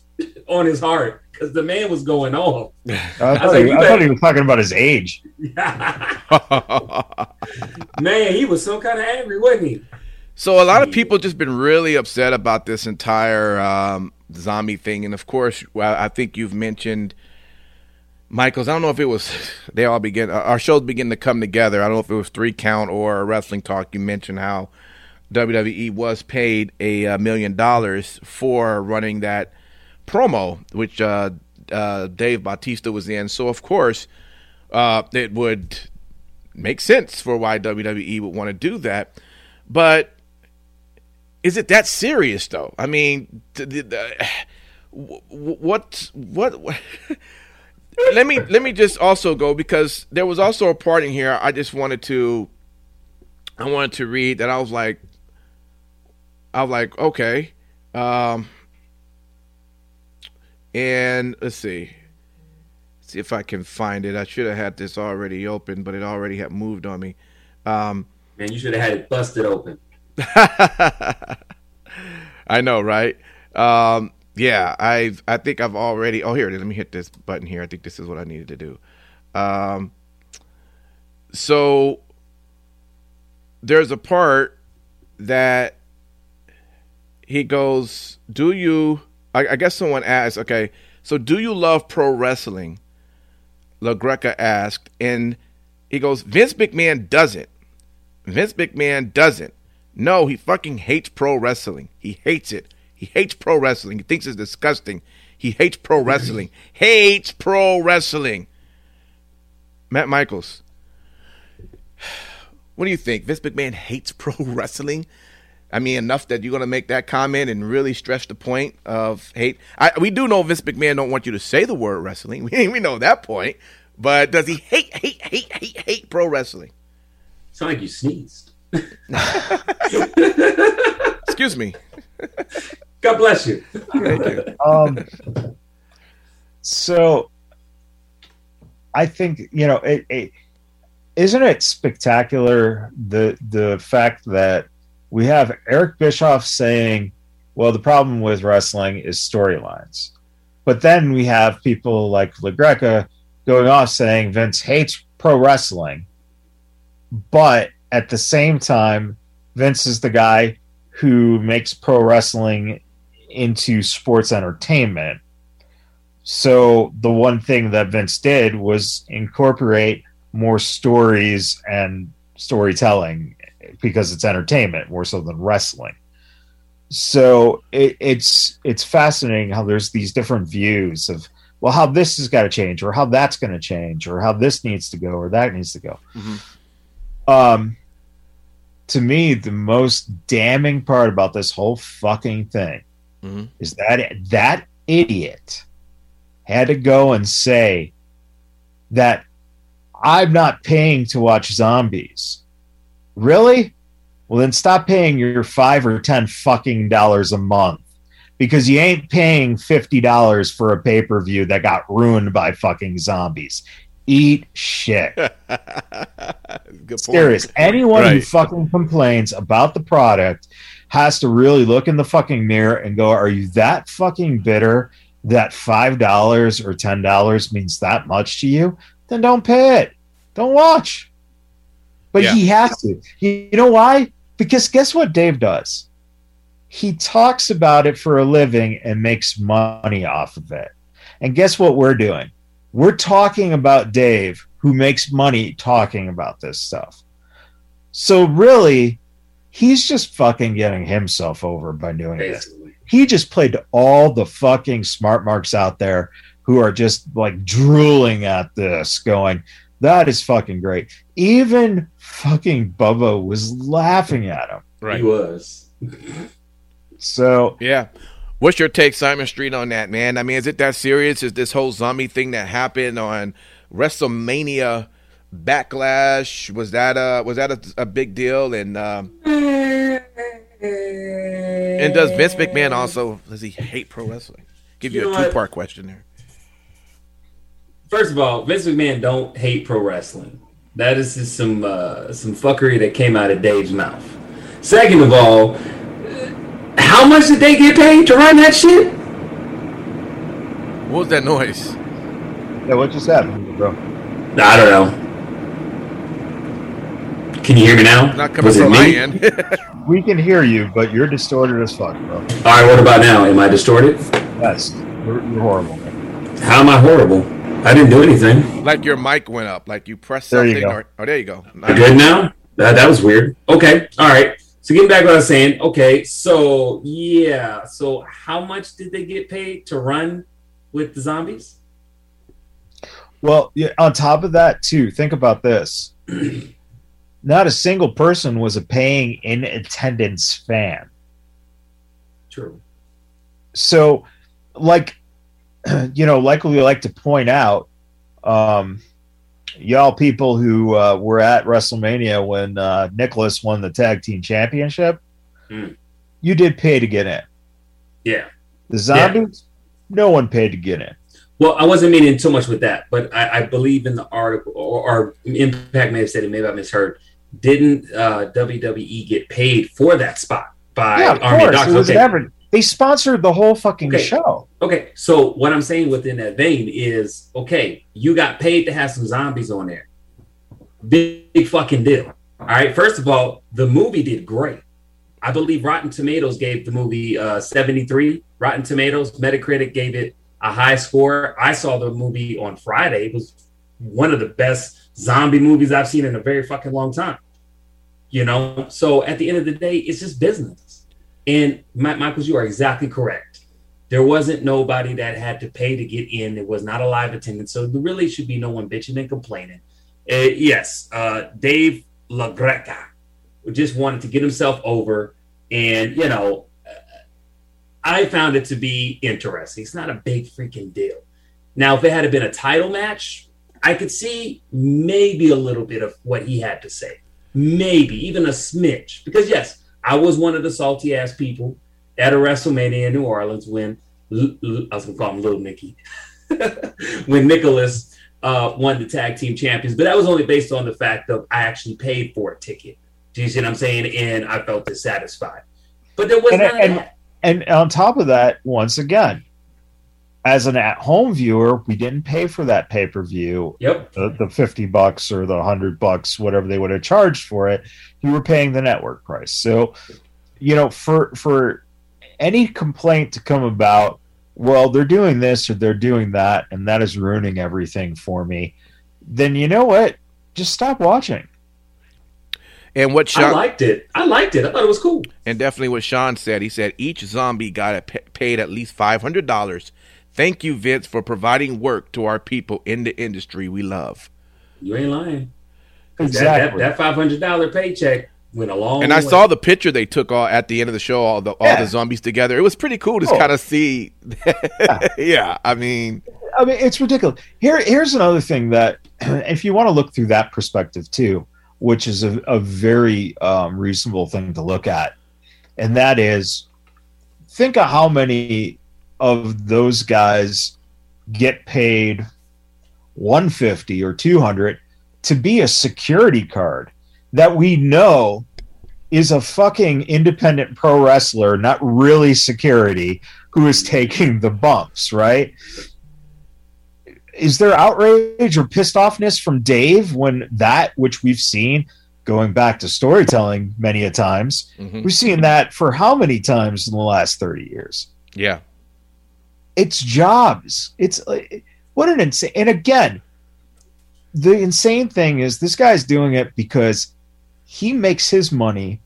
on his heart because the man was going on. I, thought, I, like, he, I thought, he, was talking about his age. man, he was so kind of angry, wasn't he? So a lot of people just been really upset about this entire um, zombie thing, and of course, I think you've mentioned. Michaels, I don't know if it was they all begin our shows begin to come together. I don't know if it was three count or wrestling talk. You mentioned how WWE was paid a, a million dollars for running that promo, which uh, uh, Dave Bautista was in. So of course, uh, it would make sense for why WWE would want to do that. But is it that serious though? I mean, what what? what let me let me just also go because there was also a part in here I just wanted to I wanted to read that I was like I was like okay um and let's see. Let's see if I can find it. I should have had this already open, but it already had moved on me. Um, Man, you should have had it busted open. I know, right? Um, yeah, I I think I've already. Oh, here it is. Let me hit this button here. I think this is what I needed to do. Um, so there's a part that he goes, "Do you?" I, I guess someone asked, "Okay, so do you love pro wrestling?" LaGreca asked, and he goes, "Vince McMahon doesn't. Vince McMahon doesn't. No, he fucking hates pro wrestling. He hates it. He hates pro wrestling. He thinks it's disgusting. He hates pro wrestling. hates pro wrestling." Matt Michaels. What do you think? Vince McMahon hates pro wrestling? I mean, enough that you're going to make that comment and really stress the point of hate. I, we do know Vince McMahon don't want you to say the word wrestling. We, we know that point. But does he hate, hate, hate, hate, hate pro wrestling? Sound like you sneezed. Excuse me. God bless you. Thank you. Um, so I think you know it, it isn't it spectacular the the fact that we have Eric Bischoff saying, "Well, the problem with wrestling is storylines," but then we have people like LaGreca going off saying Vince hates pro wrestling, but at the same time, Vince is the guy who makes pro wrestling into sports entertainment. So the one thing that Vince did was incorporate more stories and storytelling because it's entertainment more so than wrestling. So it, it's it's fascinating how there's these different views of well how this has got to change or how that's going to change or how this needs to go or that needs to go. Um, to me, the most damning part about this whole fucking thing Mhm. is that that idiot had to go and say that I'm not paying to watch zombies. Really? Well, then stop paying your five or ten fucking dollars a month because you ain't paying fifty dollars for a pay per view that got ruined by fucking zombies. Eat shit. Good point. Serious. Anyone who fucking complains about the product has to really look in the fucking mirror and go, Are you that fucking bitter that five dollars or ten dollars means that much to you? Then don't pay it. Don't watch. But Yeah. he has to. You know why? Because guess what Dave does? He talks about it for a living and makes money off of it. And guess what we're doing? We're talking about Dave, who makes money talking about this stuff. So really, he's just fucking getting himself over by doing this. He just played to all the fucking smart marks out there who are just like drooling at this, going, that is fucking great. Even fucking Bubba was laughing at him. Right. He was. So Yeah. What's your take, Simon Street, on that, man? I mean, is it that serious? Is this whole zombie thing that happened on WrestleMania Backlash was that a was that a, a big deal? And um, and does Vince McMahon also does he hate pro wrestling? Give you, You a know what? two part question there. First of all, Vince McMahon don't hate pro wrestling. That is just some uh, some fuckery that came out of Dave's mouth. Second of all, how much did they get paid to run that shit? What was that noise? yeah, what just happened, bro? I don't know. Can you hear me now? Not coming Was it from my end. We can hear you, but you're distorted as fuck, bro. All right, what about now? Am I distorted? Yes, you're, you're horrible. man. How am I horrible? I didn't do anything. like your mic went up, like you pressed There you something. go. Or, oh, there you go. I good now? That, that was weird. Okay, all right. So getting back to what I was saying. Okay, so yeah. So how much did they get paid to run with the zombies? Well, yeah, on top of that, too, think about this. Not a single person was a paying in attendance fan. True. So, like, you know, like we like to point out, um, y'all people who uh, were at WrestleMania when uh, Nicholas won the tag team championship, Hmm. you did pay to get in. Yeah. The zombies, no one paid to get in. Well, I wasn't meaning too much with that, but I, I believe in the article, or, or Impact may have said it. Maybe I misheard. Didn't uh, WWE get paid for that spot by yeah, of Army course. Docs? It was Okay. never, they sponsored the whole fucking Okay. show. Okay, so what I'm saying within that vein is, okay, you got paid to have some zombies on there. Big, big fucking deal. All right. First of all, the movie did great. I believe Rotten Tomatoes gave the movie uh, 73. Rotten Tomatoes, Metacritic gave it a high score. I saw the movie on Friday. It was one of the best zombie movies I've seen in a very fucking long time. You know, so at the end of the day, it's just business. And Michaels, you are exactly correct. There wasn't nobody that had to pay to get in. It was not a live attendance, so there really should be no one bitching and complaining. Uh, yes, uh, Dave LaGreca just wanted to get himself over, and you know, I found it to be interesting. It's not a big freaking deal. Now, if it had been a title match, I could see maybe a little bit of what he had to say, maybe even a smidge. Because yes, I was one of the salty ass people at a WrestleMania in New Orleans when I was gonna call him Little Nicky, when Nicholas uh, won the tag team champions. But that was only based on the fact of I actually paid for a ticket. Do you see what I'm saying? And I felt dissatisfied. But there was and, and, that. and on top of that, once again, as an at-home viewer, we didn't pay for that pay-per-view. Yep. The, the fifty bucks or the hundred bucks, whatever they would have charged for it, you were paying the network price. So, you know, for for any complaint to come about, well, they're doing this or they're doing that, and that is ruining everything for me. Then you know what? Just stop watching. And what I Sean liked it. I liked it. I thought it was cool. and definitely what Sean said, he said each zombie got a paid at least five hundred dollars. Thank you, Vince, for providing work to our people in the industry we love. You ain't lying. That- Exactly. That, that five hundred dollar paycheck went a long. And I way. saw the picture they took all at the end of the show, all the all Yeah. the zombies together. It was pretty cool to Cool. kind of see. yeah, I mean, I mean, it's ridiculous. Here, here's another thing that, if you want to look through that perspective too, which is a, a very um, reasonable thing to look at, and that is, think of how many of those guys get paid 150 or 200 to be a security card that we know is a fucking independent pro wrestler, not really security, who is taking the bumps, right? is there outrage or pissed offness from Dave when that which we've seen going back to storytelling many a times mhm. we've seen that for how many times in the last 30 years yeah, it's jobs. It's uh, what an insane and again the insane thing is this guy's doing it because he makes his money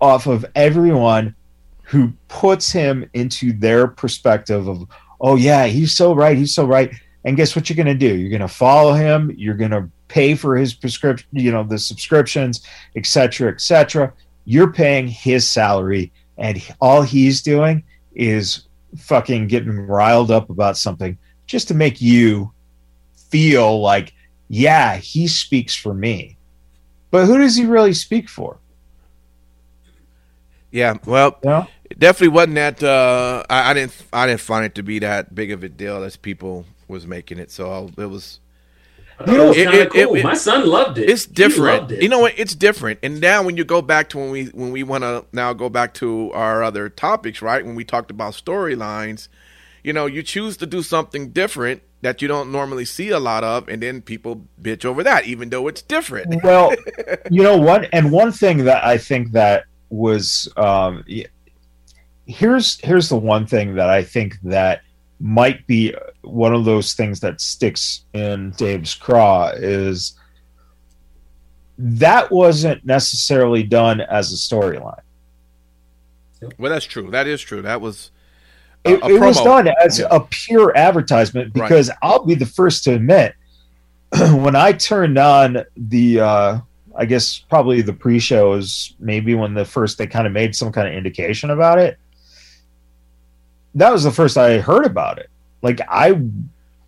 off of everyone who puts him into their perspective of oh yeah he's so right he's so right. And guess what you're going to do? You're going to follow him. You're going to pay for his prescription you know the subscriptions etc etc you're paying his salary and all he's doing is fucking getting riled up about something just to make you feel like yeah he speaks for me but who does he really speak for yeah. Well, you know it definitely wasn't that. Uh, I, I didn't. I didn't find it to be that big of a deal as people was making it. So. I thought it was It- kind of it- it- cool. it- My son loved it. It's He different. loved it. You know what? It's different. And now when you go back to when we when we want to now go back to our other topics, right? When we talked about storylines, you know, you choose to do something different that you don't normally see a lot of, and then people bitch over that, even though it's different. well you know what and one thing that i think that was um here's here's the one thing that i think that might be one of those things that sticks in dave's craw is that wasn't necessarily done as a storyline Well, that's true. That is true. That was a, it, a it was done as Yeah. a pure advertisement Right. because I'll be the first to admit when I turned on the uh I guess probably the pre-shows maybe when the first they kind of made some kind of indication about it that was the first I heard about it like I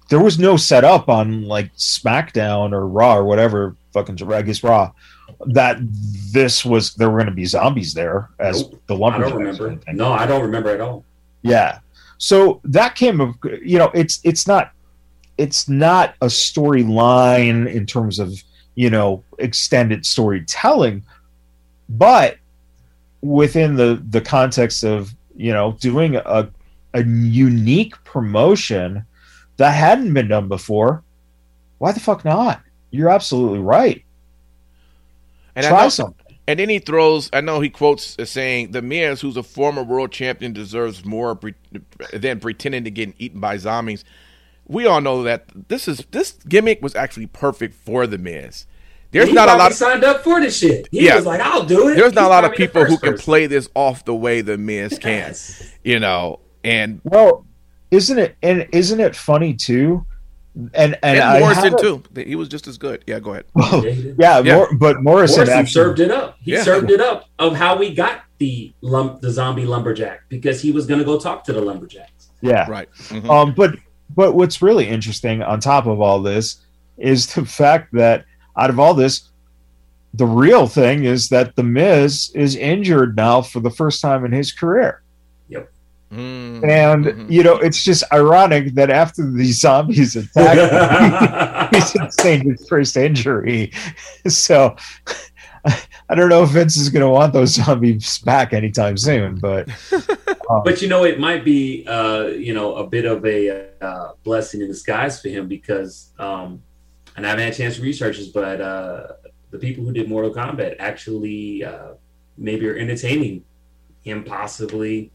there was no setup on like SmackDown or Raw or whatever fucking I guess Raw that this was there were going to be zombies there as Nope. the I don't remember. No, I don't remember at all. Yeah. So that came of you know, it's it's not it's not a storyline in terms of, you know, extended storytelling, but within the the context of, you know, doing a a unique promotion that hadn't been done before, why the fuck not? You're absolutely right. And I Try know- something. And then he throws. I know he quotes as saying, "The Miz, who's a former world champion, deserves more pre- than pretending to get eaten by zombies." We all know that this is this gimmick was actually perfect for the Miz. There's he not a lot. Of, signed up for this shit. He Yeah. was like, "I'll do it." there's not He's a lot of people who first can play this off the way the Miz can. Yes. You know, and Well, isn't it? And isn't it funny too? And and, and, I Morrison haven't- too. He was just as good. Yeah, go ahead. Well, Yeah, yeah, Yeah. Mor- but Morrison, Morrison actually, served it up. He Yeah. served it up of how we got the lump, the zombie lumberjack because he was going to go talk to the lumberjacks. yeah. Right. Mhm. Um, but but what's really interesting on top of all this is the fact that out of all this, the real thing is that the Miz is injured now for the first time in his career. Mm. And Mhm. you know, it's just ironic that after the zombies attack him, he sustained his first injury. So I don't know if Vince is going to want those zombies back anytime soon, but um, But you know, it might be uh, you know a bit of a uh, blessing in disguise for him because, um, and I haven't had a chance to research this, but uh, the people who did Mortal Kombat actually uh, maybe are entertaining him possibly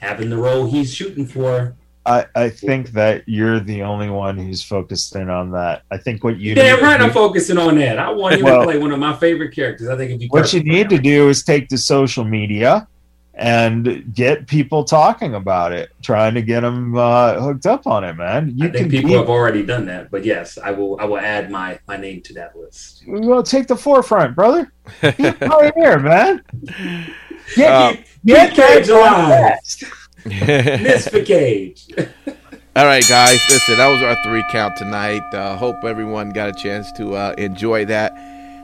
having the role he's shooting for. I, I think that you're the only one who's focused in on that. I think what you Damn need right, to I'm focusing on that. I want him Well- to play one of my favorite characters. I think it'd be what you need to do is take to social media and get people talking about it, trying to get them uh, hooked up on it, man. You I think can people be, have already done that, but yes, I will. I will add my my name to that list. well, take the forefront, brother. Be a pioneer, man. Get, get keep Cage that alive. fast. Misfit Cage. All right, guys. Listen, that was our three count tonight. Uh, hope everyone got a chance to uh, enjoy that.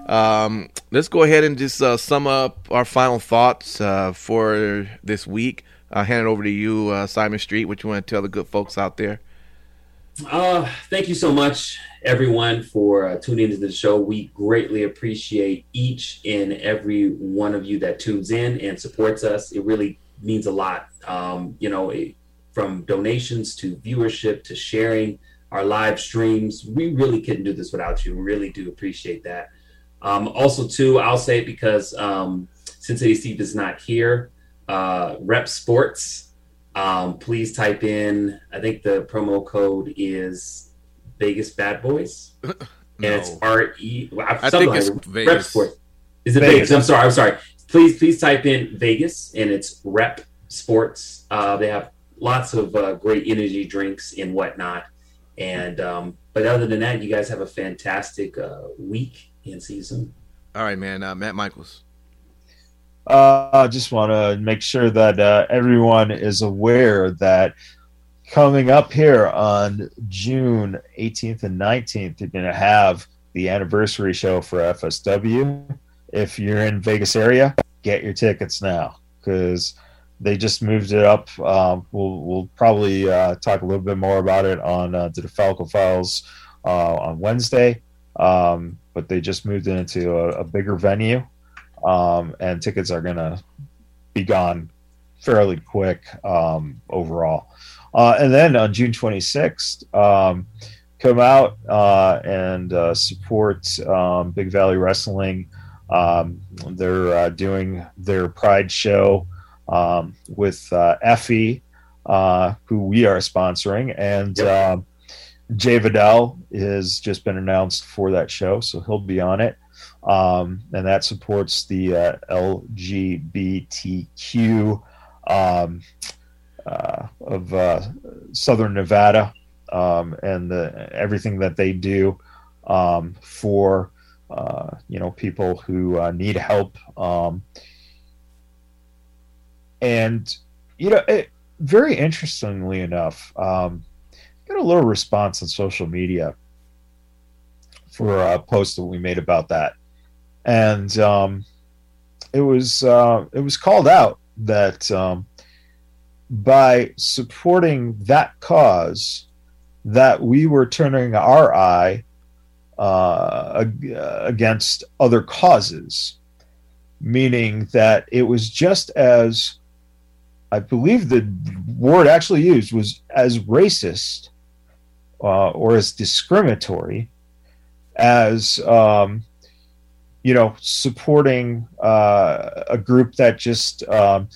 Um, let's go ahead and just uh, sum up our final thoughts uh, for this week. I'll hand it over to you, uh, Simon Street. What you want to tell the good folks out there? Uh, thank you so much, everyone, for uh, tuning into the show. We greatly appreciate each and every one of you that tunes in and supports us. It really means a lot. Um, you know, it, from donations to viewership to sharing our live streams, we really couldn't do this without you. We really do appreciate that. Um, also, too, I'll say it because um, Cincinnati Steve is not here. Uh, REPP Sports um, please type in. I think the promo code is Vegas Bad Boys, and it's R E. well, I something think it's like Vegas. REPP Sports. Is it Vegas. Vegas? I'm sorry. I'm sorry. Please, please type in Vegas, and it's REPP Sports. Uh, they have lots of uh, great energy drinks and whatnot. And um, but other than that, you guys have a fantastic uh, week and see you soon. All right, man. Uh, Matt Michaels. Uh, I just want to make sure that uh, everyone is aware that coming up here on June 18th and 19th, you're going to have the anniversary show for FSW. If you're in Vegas area, get your tickets now because they just moved it up. Um, we'll we'll probably uh, talk a little bit more about it on uh, the DeFalco Files uh, on Wednesday. Um, but they just moved it into a, a bigger venue um, and tickets are going to be gone fairly quick um, overall. Uh, and then on June 26th, um, come out uh, and uh, support um, Big Valley Wrestling. Um, they're uh, doing their Pride show um, with uh, Effy, uh, who we are sponsoring, and Yep. um, Jay Vidal has just been announced for that show, so he'll be on it um, and that supports the uh, LGBTQ um, uh, of uh, Southern Nevada um, and the, everything that they do um, for uh, you know people who uh, need help. Um, and you know, it, very interestingly enough, um, got a little response on social media for a post that we made about that and um, it was uh, it was called out that um, by supporting that cause, that we were turning our eye uh, against other causes, meaning that it was just as I believe the word actually used was as racist uh, or as discriminatory as um, you know, supporting uh, a group that just um,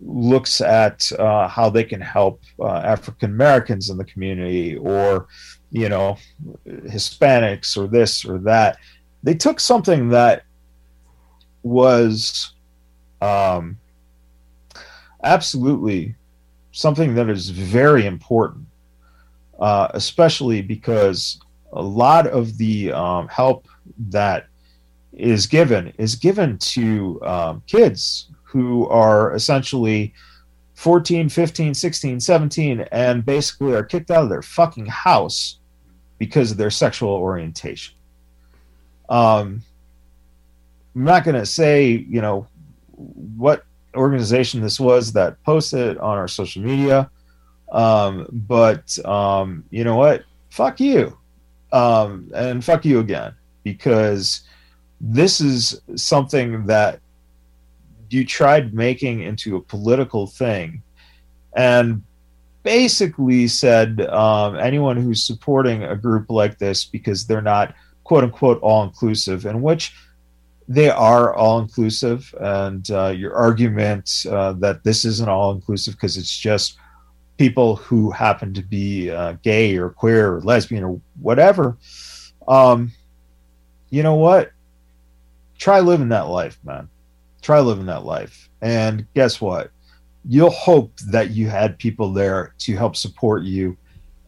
looks at uh, how they can help uh, African Americans in the community or, you know, Hispanics or this or that. They took something that was um, absolutely something that is very important, uh, especially because a lot of the um, help that is given is given to um, kids who are essentially 14, 15, 16, 17, and basically are kicked out of their fucking house because of their sexual orientation. Um, I'm not going to say, you know, what organization this was that posted on our social media. Um, but um, you know what? Fuck you. Um, and fuck you again because this is something that you tried making into a political thing and basically said um, anyone who's supporting a group like this because they're not quote unquote all inclusive, in which they are all inclusive, and uh, your argument uh, that this isn't all inclusive because it's just people who happen to be uh, gay or queer or lesbian or whatever. Um, you know what? Try living that life, man. Try living that life. And guess what? You'll hope that you had people there to help support you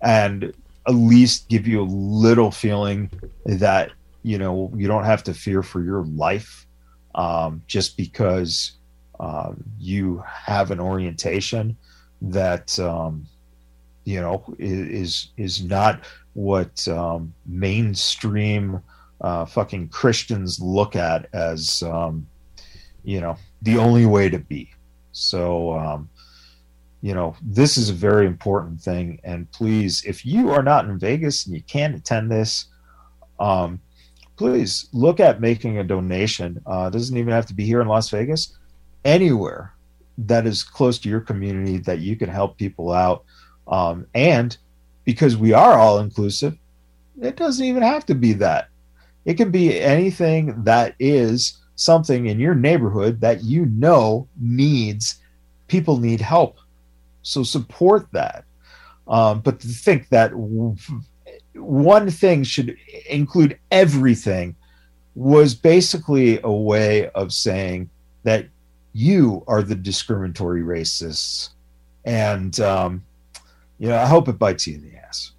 and at least give you a little feeling that you know you don't have to fear for your life um, just because um, you have an orientation that um, you know is is not what um, mainstream uh, fucking Christians look at as um, you know the only way to be. So um, you know this is a very important thing, and please, if you are not in Vegas and you can't attend this, um, please look at making a donation. Uh, doesn't even have to be here in Las Vegas, anywhere that is close to your community that you can help people out. Um, and because we are all inclusive, it doesn't even have to be that. It can be anything that is something in your neighborhood that you know needs people need help. So support that. Um, but to think that one thing should include everything was basically a way of saying that you are the discriminatory racists. And, um, you know, I hope it bites you in the ass.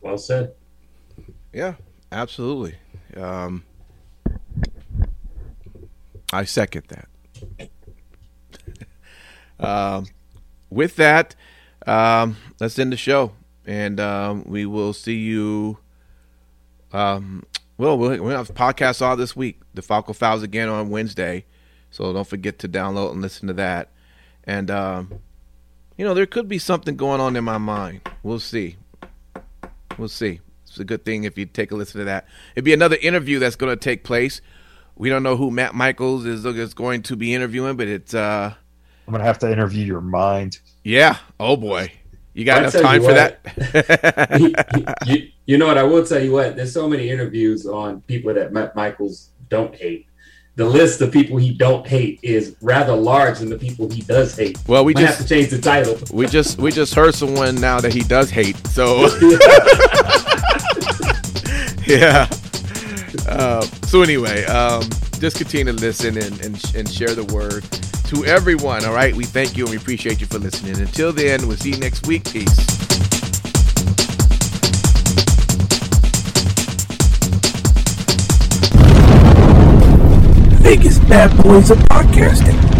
Well said. Yeah, absolutely. Um, I second that. um, with that, um, let's end the show, and um, we will see you. Um, well, we'll we have podcasts all this week. The Falco Files again on Wednesday, so don't forget to download and listen to that. And um, you know, there could be something going on in my mind. We'll see. We'll see. It's a good thing if you take a listen to that. It'd be another interview that's going to take place. We don't know who Matt Michaels is, is going to be interviewing, but it's uh I'm gonna have to interview your mind. yeah. Oh boy, you got I'll enough tell time for what. that? you, you know what? I will tell you what. There's so many interviews on people that Matt Michaels don't hate. The list of people he don't hate is rather large than the people he does hate. Well, we Might just- have to change the title. we just we just heard someone now that he does hate. So yeah. Uh, so anyway, um, just continue to listen and, and and share the word to everyone. All right, we thank you and we appreciate you for listening. Until then, we'll see you next week. Peace. Vegas Bad Boyz of Podcasting.